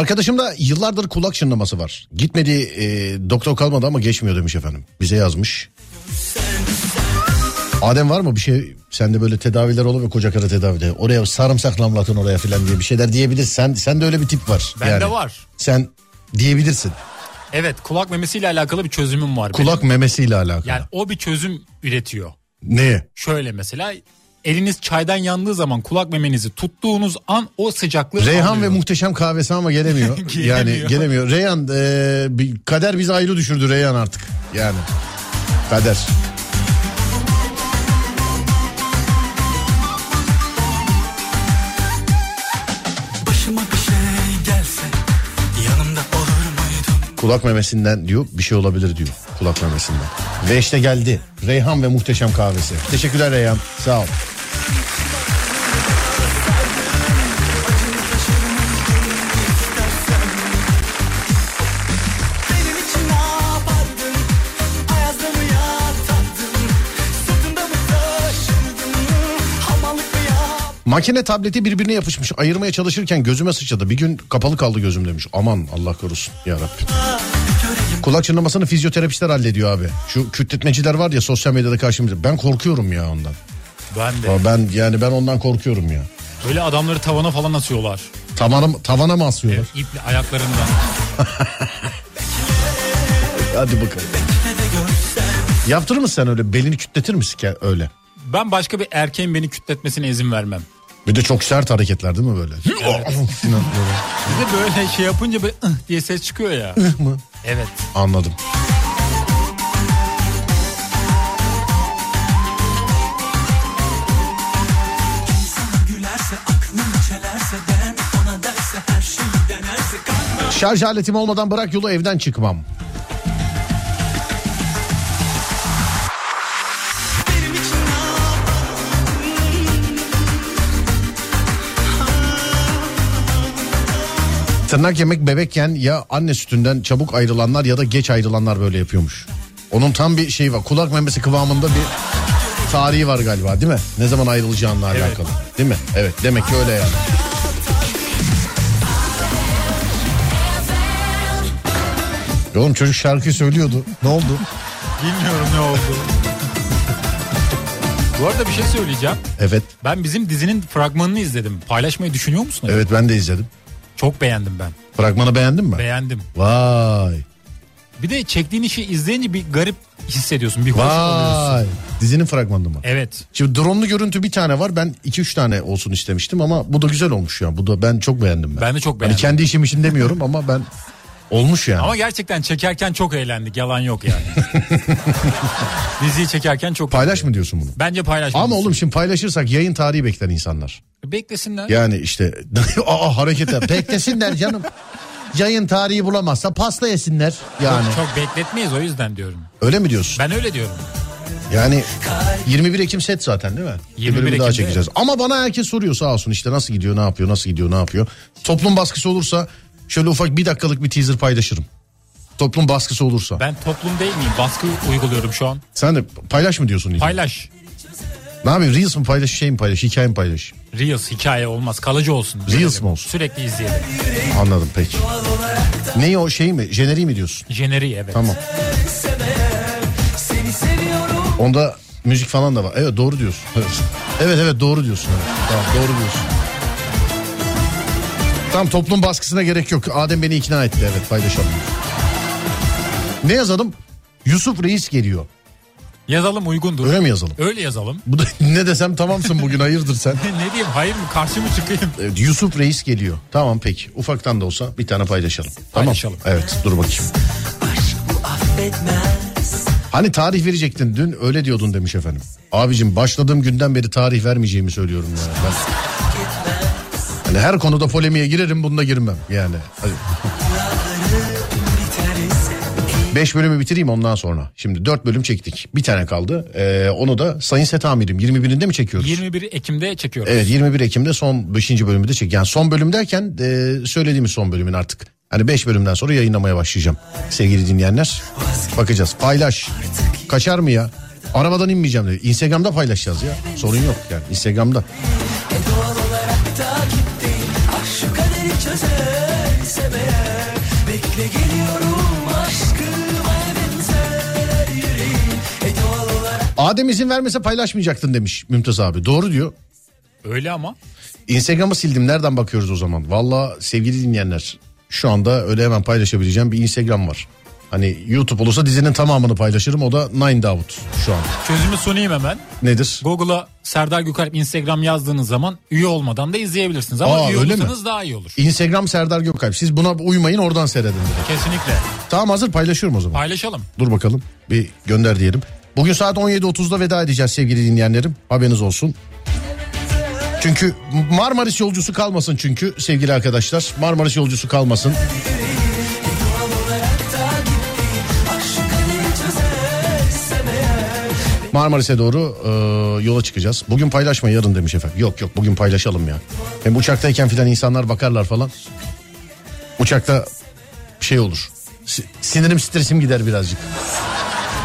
Arkadaşımda yıllardır kulak çınlaması var. Gitmedi e, doktor kalmadı ama geçmiyor demiş efendim. Bize yazmış. Adem var mı bir şey sende böyle tedaviler olur mu koca karı tedavide? Oraya sarımsak damlatın oraya filan diye bir şeyler diyebilirsin. Sen, sen de öyle bir tip var. Bende var. Sen diyebilirsin. Evet kulak memesiyle alakalı bir çözümüm var. benim. Kulak memesiyle alakalı. Yani o bir çözüm üretiyor. Neye? Şöyle mesela eliniz çaydan yandığı zaman kulak memenizi tuttuğunuz an o sıcaklığı Reyhan alıyor. ve muhteşem kahvesi ama gelemiyor. *laughs* yani Gelemiyor. gelemiyor. Reyhan e, bir- kader bizi ayrı düşürdü Reyhan artık. Yani kader. Başıma bir şey gelse yanımda olur muydun? Kulak memesinden diyor bir şey olabilir diyor. Kulak memesinden. Ve işte geldi. Reyhan ve muhteşem kahvesi. Teşekkürler Reyhan. Sağ ol. Makine tableti birbirine yapışmış. Ayırmaya çalışırken gözüme sıçradı. Bir gün kapalı kaldı gözüm demiş. Aman Allah korusun ya Rabbim. Kulak çınlamasını fizyoterapistler hallediyor abi. Şu kütletmeciler var ya sosyal medyada karşımızda. Ben korkuyorum ya ondan. Ben de. Ben yani ben ondan korkuyorum ya. Böyle adamları tavana falan asıyorlar. Tavana, tavana mı asıyorlar? İple ayaklarından. *laughs* Hadi bakalım. Yaptırır mısın sen öyle? Belini kütletir misin ki öyle? Ben başka bir erkeğin beni kütletmesine izin vermem. Bir de çok sert hareketler değil mi böyle? Bir de böyle şey yapınca böyle ıh diye ses çıkıyor ya. Evet. Anladım. Şarj aletim olmadan bırak yolu evden çıkmam. Tırnak yemek bebekken ya anne sütünden çabuk ayrılanlar ya da geç ayrılanlar böyle yapıyormuş. Onun tam bir şeyi var. Kulak memesi kıvamında bir tarihi var galiba değil mi? Ne zaman ayrılacağınla alakalı. Değil mi? Evet demek ki öyle yani. Oğlum çocuk şarkıyı söylüyordu. Ne oldu? Bilmiyorum ne oldu. Bu arada bir şey söyleyeceğim. Evet. Ben bizim dizinin fragmanını izledim. Paylaşmayı düşünüyor musun? Evet ben de izledim. Çok beğendim ben. Fragmanı beğendin mi? Beğendim. Vay. Bir de çektiğin işi izleyince bir garip hissediyorsun. Bir hoş oluyorsun. Vay. Dizinin fragmanı mı? Evet. Şimdi drone'lu görüntü bir tane var. Ben 2-3 tane olsun istemiştim ama bu da güzel olmuş ya. Bu da ben çok beğendim ben. Ben de çok Hani beğendim. kendi işim için demiyorum ama ben olmuş yani. Ama gerçekten çekerken çok eğlendik. Yalan yok yani. *laughs* Diziyi çekerken çok Paylaş mı diyorsun bunu? Bence paylaşmalısın. Ama oğlum şimdi paylaşırsak yayın tarihi bekler insanlar. Beklesinler. Yani işte *laughs* aa harekete beklesinler canım. Yayın tarihi bulamazsa pasta yesinler yani. Çok, çok bekletmeyiz o yüzden diyorum. Öyle mi diyorsun? Ben öyle diyorum. Yani 21 Ekim set zaten değil mi? 21 Bir bölümü daha çekeceğiz. Ama bana herkes soruyor sağ olsun işte nasıl gidiyor ne yapıyor nasıl gidiyor ne yapıyor. Toplum baskısı olursa şöyle ufak bir dakikalık bir teaser paylaşırım. Toplum baskısı olursa. Ben toplum değil miyim? Baskı uyguluyorum şu an. Sen de paylaş mı diyorsun? Paylaş. Paylaş. Ne yapayım Reels mi paylaş şey mi paylaş hikaye mi paylaş? Reels hikaye olmaz. Kalıcı olsun. Reels Görelim. mi olsun? Sürekli izleyelim. Anladım peki. Neyi o şey mi jeneriği mi diyorsun? Jeneriği evet. Tamam. Onda müzik falan da var. Evet doğru diyorsun. Evet evet, evet doğru diyorsun. Evet. Tamam doğru diyorsun. Tamam toplum baskısına gerek yok. Adem beni ikna etti evet paylaşalım. Ne yazalım? Yusuf Reis geliyor. Yazalım uygundur. Öyle mi yazalım? Öyle yazalım. Bu da *laughs* ne desem tamamsın bugün hayırdır sen. *laughs* ne diyeyim hayır mı karşı mı çıkayım? Evet, Yusuf Reis geliyor. Tamam peki. Ufaktan da olsa bir tane paylaşalım. Tamam. Paylaşalım. Evet dur bakayım. Hani tarih verecektin dün öyle diyordun demiş efendim. Abicim başladığım günden beri tarih vermeyeceğimi söylüyorum ya. Ben... Hani her konuda polemiğe girerim bunda girmem yani. Hadi. Beş bölümü bitireyim ondan sonra. Şimdi dört bölüm çektik. Bir tane kaldı. Ee, onu da Sayın Set Amirim 21'inde mi çekiyoruz? 21 Ekim'de çekiyoruz. Evet 21 Ekim'de son 5. bölümü de çek. Yani son bölüm derken e, söylediğimiz son bölümün artık. Hani 5 bölümden sonra yayınlamaya başlayacağım. Sevgili dinleyenler. Bakacağız. Paylaş. Kaçar mı ya? Arabadan inmeyeceğim dedi. Instagram'da paylaşacağız ya. Sorun yok yani. Instagram'da. Ah Bekle geliyorum aşkıma benzer yüreğim E doğal olarak Adem izin vermese paylaşmayacaktın demiş Mümtaz abi. Doğru diyor. Öyle ama. Instagram'ı sildim. Nereden bakıyoruz o zaman? Valla sevgili dinleyenler. Şu anda öyle hemen paylaşabileceğim bir Instagram var. Hani YouTube olursa dizinin tamamını paylaşırım. O da Nine Davut şu an. Çözümü sunayım hemen. Nedir? Google'a Serdar Gökalp Instagram yazdığınız zaman üye olmadan da izleyebilirsiniz. Ama Aa, üye öyle mi? olursanız daha iyi olur. Instagram Serdar Gökalp. Siz buna uymayın oradan seyredin. direkt. Kesinlikle. Tamam hazır paylaşıyorum o zaman. Paylaşalım. Dur bakalım bir gönder diyelim. Bugün saat 17.30'da veda edeceğiz sevgili dinleyenlerim. Haberiniz olsun. Çünkü Marmaris yolcusu kalmasın çünkü sevgili arkadaşlar. Marmaris yolcusu kalmasın. Marmaris'e doğru e, yola çıkacağız. Bugün paylaşma yarın demiş efendim. Yok yok bugün paylaşalım ya. Hem uçaktayken filan insanlar bakarlar falan. Uçakta şey olur. Si- Sinirim stresim gider birazcık.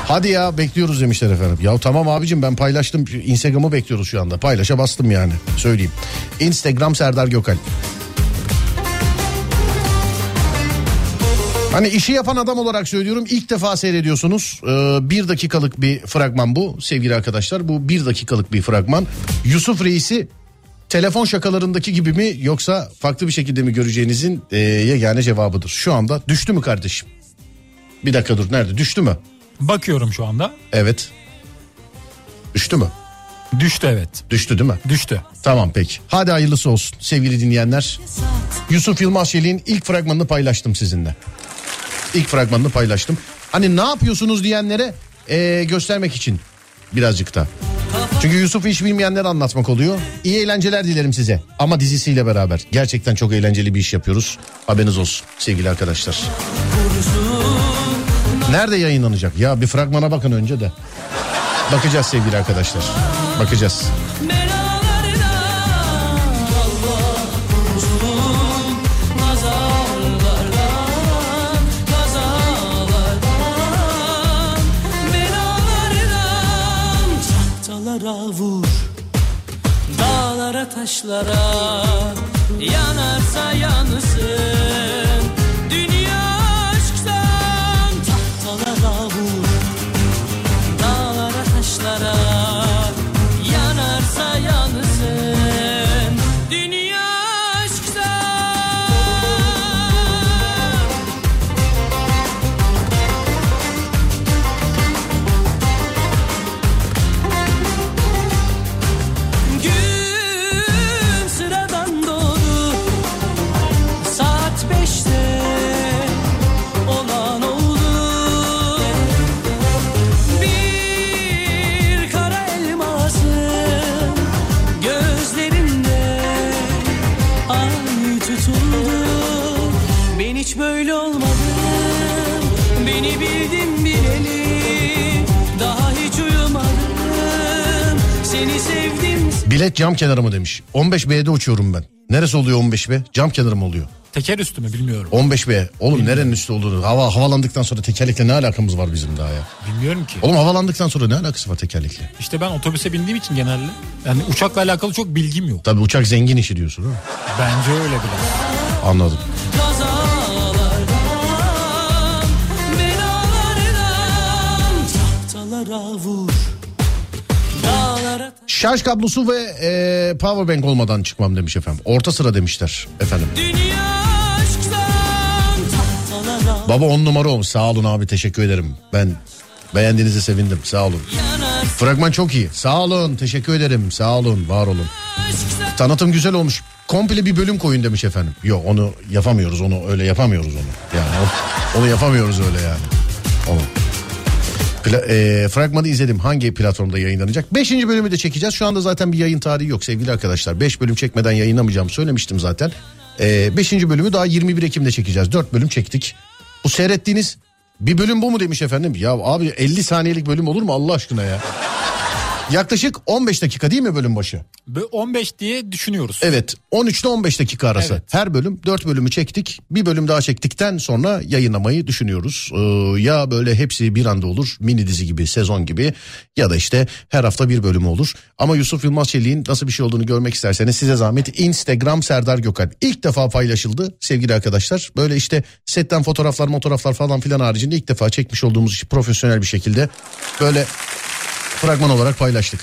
Hadi ya bekliyoruz demişler efendim. Ya tamam abicim ben paylaştım. Instagram'ı bekliyoruz şu anda. Paylaşa bastım yani. Söyleyeyim. Instagram Serdar Gökal. Hani işi yapan adam olarak söylüyorum ilk defa seyrediyorsunuz. Ee, bir dakikalık bir fragman bu sevgili arkadaşlar. Bu bir dakikalık bir fragman. Yusuf Reis'i telefon şakalarındaki gibi mi yoksa farklı bir şekilde mi göreceğinizin e, yegane cevabıdır. Şu anda düştü mü kardeşim? Bir dakika dur nerede düştü mü? Bakıyorum şu anda. Evet. Düştü mü? Düştü evet. Düştü değil mi? Düştü. Tamam peki. Hadi hayırlısı olsun sevgili dinleyenler. Yusuf Yılmaz Çelik'in ilk fragmanını paylaştım sizinle. İlk fragmanını paylaştım. Hani ne yapıyorsunuz diyenlere eee, göstermek için birazcık da. Çünkü Yusuf'u hiç bilmeyenlere anlatmak oluyor. İyi eğlenceler dilerim size. Ama dizisiyle beraber. Gerçekten çok eğlenceli bir iş yapıyoruz. Haberiniz olsun sevgili arkadaşlar. Nerede yayınlanacak? Ya bir fragmana bakın önce de. Bakacağız sevgili arkadaşlar. Bakacağız. Belalarına taşlara Yanarsa yansın Bilet cam kenarı mı demiş. 15B'de uçuyorum ben. Neresi oluyor 15B? Cam kenarı mı oluyor? Teker üstü mü bilmiyorum. 15B. Oğlum nerenin üstü olur? Hava havalandıktan sonra tekerlekle ne alakamız var bizim daha ya? Bilmiyorum ki. Oğlum havalandıktan sonra ne alakası var tekerlekle? İşte ben otobüse bindiğim için genelde yani uçakla alakalı çok bilgim yok. Tabii uçak zengin işi diyorsun değil mi? Bence öyle biraz. Anladım. kazalardan Belalardan Tahtalara vur Şarj kablosu ve e, power bank olmadan çıkmam demiş efendim. Orta sıra demişler efendim. Baba on numara olmuş. Sağ olun abi teşekkür ederim. Ben beğendiğinize sevindim. Sağ olun. yanar Fragman çok iyi. Sağ olun teşekkür ederim. Sağ olun var olun. Tanıtım güzel olmuş. Komple bir bölüm koyun demiş efendim. Yok onu yapamıyoruz onu öyle yapamıyoruz onu. Yani onu yapamıyoruz öyle yani. Onu. Pla- e, fragmanı izledim. Hangi platformda yayınlanacak? Beşinci bölümü de çekeceğiz. Şu anda zaten bir yayın tarihi yok sevgili arkadaşlar. Beş bölüm çekmeden yayınlamayacağımı söylemiştim zaten. E, beşinci bölümü daha 21 Ekim'de çekeceğiz. Dört bölüm çektik. Bu seyrettiğiniz bir bölüm bu mu demiş efendim. Ya abi 50 saniyelik bölüm olur mu Allah aşkına ya? Yaklaşık 15 dakika değil mi bölüm başı? Ve 15 diye düşünüyoruz. Evet 13 ile 15 dakika arası. Evet. Her bölüm 4 bölümü çektik. Bir bölüm daha çektikten sonra yayınlamayı düşünüyoruz. Ee, ya böyle hepsi bir anda olur mini dizi gibi sezon gibi ya da işte her hafta bir bölümü olur. Ama Yusuf Yılmaz Çelik'in nasıl bir şey olduğunu görmek isterseniz size zahmet Instagram Serdar Gökalp. İlk defa paylaşıldı sevgili arkadaşlar. Böyle işte setten fotoğraflar fotoğraflar falan filan haricinde ilk defa çekmiş olduğumuz işi profesyonel bir şekilde böyle fragman olarak paylaştık.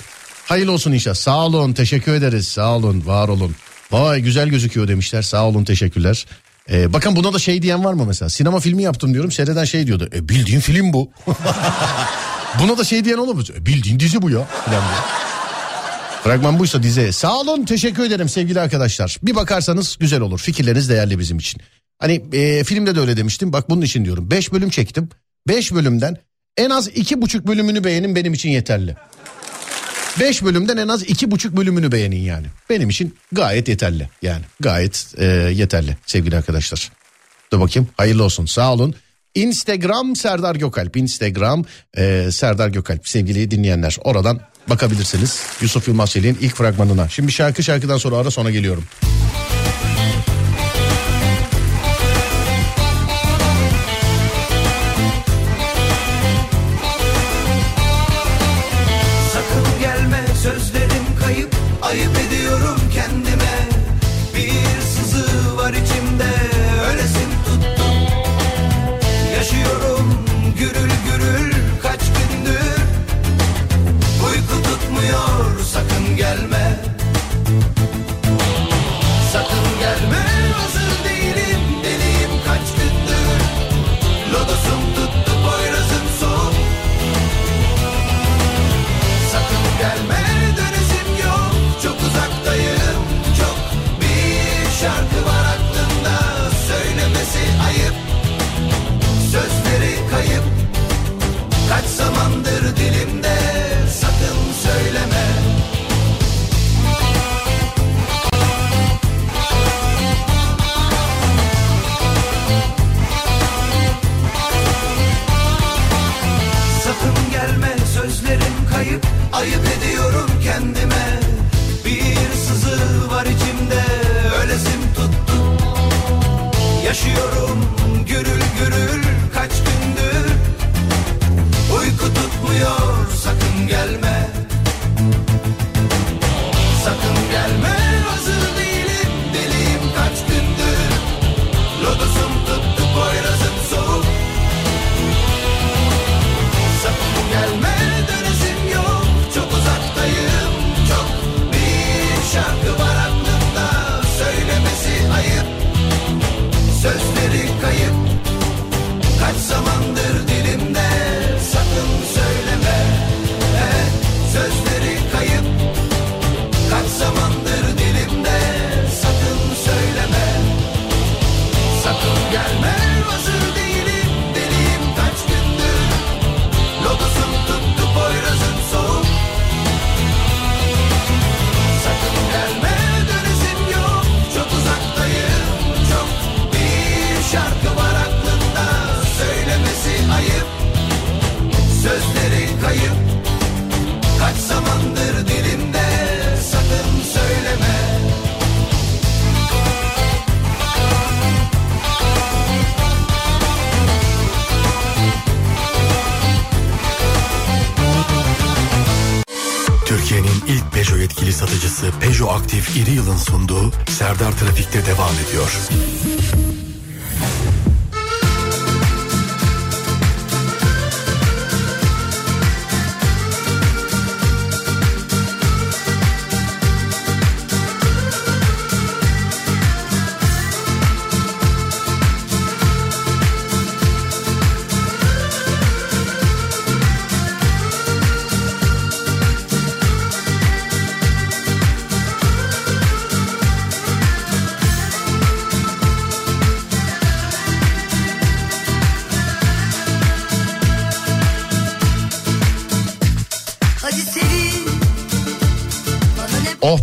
Hayırlı olsun inşallah. Sağ olun, teşekkür ederiz. Sağ olun, var olun. Vay güzel gözüküyor demişler. Sağ olun, teşekkürler. Ee, bakın buna da şey diyen var mı mesela? Sinema filmi yaptım diyorum. Seyreden şey diyordu. E, bildiğin film bu. *laughs* buna da şey diyen olur? E, bildiğin dizi bu ya. Falan. Fragman buysa dize. Sağ olun teşekkür ederim sevgili arkadaşlar. Bir bakarsanız güzel olur. Fikirleriniz değerli bizim için. Hani e, filmde de öyle demiştim. Bak bunun için diyorum. 5 bölüm çektim. 5 bölümden en az iki buçuk bölümünü beğenin benim için yeterli. 5 bölümden en az iki buçuk bölümünü beğenin yani. Benim için gayet yeterli yani. Gayet e, yeterli sevgili arkadaşlar. Dur bakayım hayırlı olsun sağ olun. Instagram Serdar Gökalp. Instagram e, Serdar Gökalp sevgili dinleyenler. Oradan bakabilirsiniz. Yusuf Yılmaz Çelik'in ilk fragmanına. Şimdi şarkı şarkıdan sonra ara sonra geliyorum.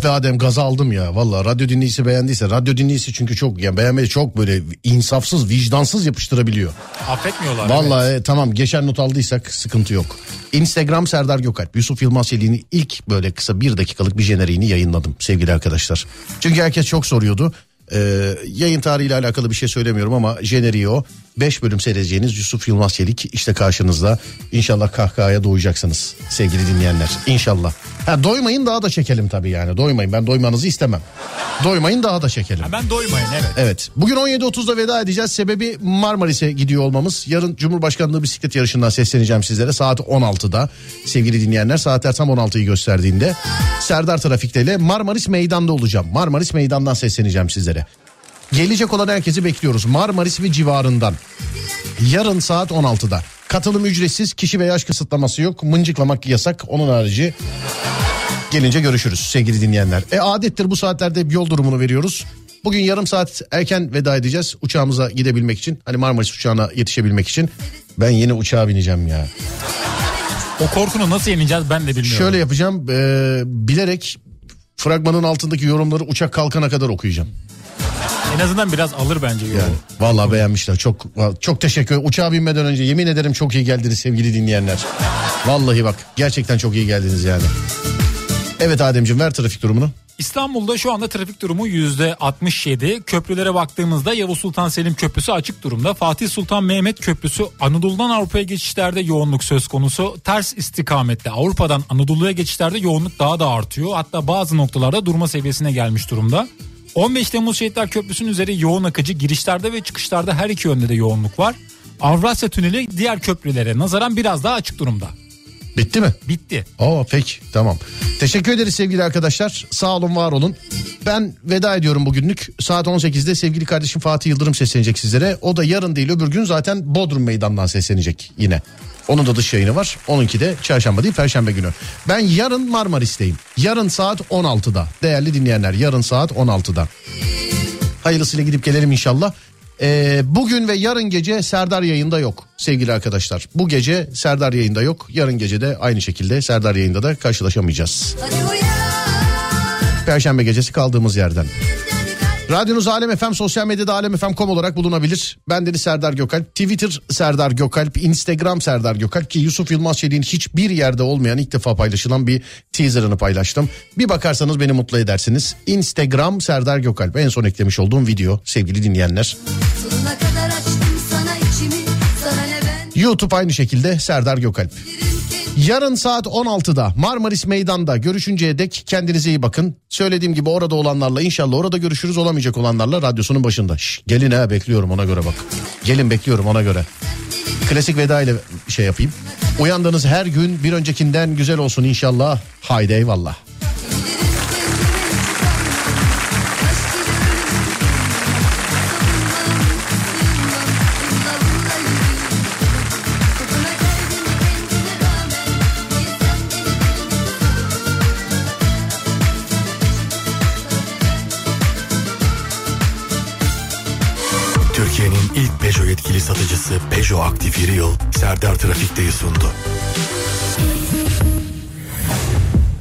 Oh be Adem gaza aldım ya. Valla radyo dinleyicisi beğendiyse. Radyo dinleyicisi çünkü çok yani beğenmedi çok böyle insafsız vicdansız yapıştırabiliyor. Affetmiyorlar. Vallahi e, tamam geçer not aldıysak sıkıntı yok. Instagram Serdar Gökalp. Yusuf Yılmaz Çelik'in ilk böyle kısa bir dakikalık bir jeneriğini yayınladım sevgili arkadaşlar. Çünkü herkes çok soruyordu. Ee, yayın tarihiyle alakalı bir şey söylemiyorum ama jeneriği o. 5 bölüm seyredeceğiniz Yusuf Yılmaz Çelik işte karşınızda. İnşallah kahkahaya doyacaksınız sevgili dinleyenler. İnşallah. Ha, doymayın daha da çekelim tabii yani. Doymayın ben doymanızı istemem. Doymayın daha da çekelim. Ha, ben doymayın evet. Evet. Bugün 17.30'da veda edeceğiz. Sebebi Marmaris'e gidiyor olmamız. Yarın Cumhurbaşkanlığı bisiklet yarışından sesleneceğim sizlere saat 16'da. Sevgili dinleyenler saatler tam 16'yı gösterdiğinde Serdar Trafik'te ile Marmaris Meydan'da olacağım. Marmaris Meydan'dan sesleneceğim sizlere. Gelecek olan herkesi bekliyoruz. Marmaris ve civarından. Yarın saat 16'da. Katılım ücretsiz, kişi ve yaş kısıtlaması yok. Mıncıklamak yasak. Onun harici gelince görüşürüz sevgili dinleyenler. E adettir bu saatlerde yol durumunu veriyoruz. Bugün yarım saat erken veda edeceğiz uçağımıza gidebilmek için. Hani Marmaris uçağına yetişebilmek için. Ben yeni uçağa bineceğim ya. O korkunu nasıl yeneceğiz ben de bilmiyorum. Şöyle yapacağım e, bilerek fragmanın altındaki yorumları uçak kalkana kadar okuyacağım. En azından biraz alır bence yolu. Yani vallahi beğenmişler. Çok çok teşekkür. Uçağa binmeden önce yemin ederim çok iyi geldiniz sevgili dinleyenler. Vallahi bak gerçekten çok iyi geldiniz yani. Evet Ademciğim ver trafik durumunu. İstanbul'da şu anda trafik durumu %67. Köprülere baktığımızda Yavuz Sultan Selim Köprüsü açık durumda. Fatih Sultan Mehmet Köprüsü Anadolu'dan Avrupa'ya geçişlerde yoğunluk söz konusu. Ters istikamette Avrupa'dan Anadolu'ya geçişlerde yoğunluk daha da artıyor. Hatta bazı noktalarda durma seviyesine gelmiş durumda. 15 Temmuz Şehitler Köprüsü'nün üzeri yoğun akıcı girişlerde ve çıkışlarda her iki yönde de yoğunluk var. Avrasya Tüneli diğer köprülere nazaran biraz daha açık durumda. Bitti mi? Bitti. Oo peki tamam. Teşekkür ederiz sevgili arkadaşlar. Sağ olun var olun. Ben veda ediyorum bugünlük. Saat 18'de sevgili kardeşim Fatih Yıldırım seslenecek sizlere. O da yarın değil öbür gün zaten Bodrum Meydan'dan seslenecek yine. Onun da dış yayını var. Onunki de çarşamba değil perşembe günü. Ben yarın Marmaris'teyim. Yarın saat 16'da. Değerli dinleyenler yarın saat 16'da. Hayırlısıyla gidip gelelim inşallah. Ee, bugün ve yarın gece Serdar yayında yok sevgili arkadaşlar. Bu gece Serdar yayında yok. Yarın gece de aynı şekilde Serdar yayında da karşılaşamayacağız. Perşembe gecesi kaldığımız yerden. Radyonuz Alem FM sosyal medyada alemfm.com olarak bulunabilir. Ben Deniz Serdar Gökalp. Twitter Serdar Gökalp. Instagram Serdar Gökalp ki Yusuf Yılmaz Çelik'in hiçbir yerde olmayan ilk defa paylaşılan bir teaserını paylaştım. Bir bakarsanız beni mutlu edersiniz. Instagram Serdar Gökalp. En son eklemiş olduğum video sevgili dinleyenler. Sonuna kadar açtım sana içimi. Sana ne ben YouTube aynı şekilde Serdar Gökalp. bilirim ki. Yarın saat 16'da Marmaris Meydan'da görüşünceye dek kendinize iyi bakın. Söylediğim gibi orada olanlarla inşallah orada görüşürüz olamayacak olanlarla radyosunun başında. Şş, gelin ha bekliyorum ona göre bak. Gelin bekliyorum ona göre. Klasik veda ile şey yapayım. Uyandığınız her gün bir öncekinden güzel olsun inşallah. Haydi eyvallah. Peugeot yetkili satıcısı Peugeot Aktif Yeri Yıl Serdar Trafik'teyi sundu.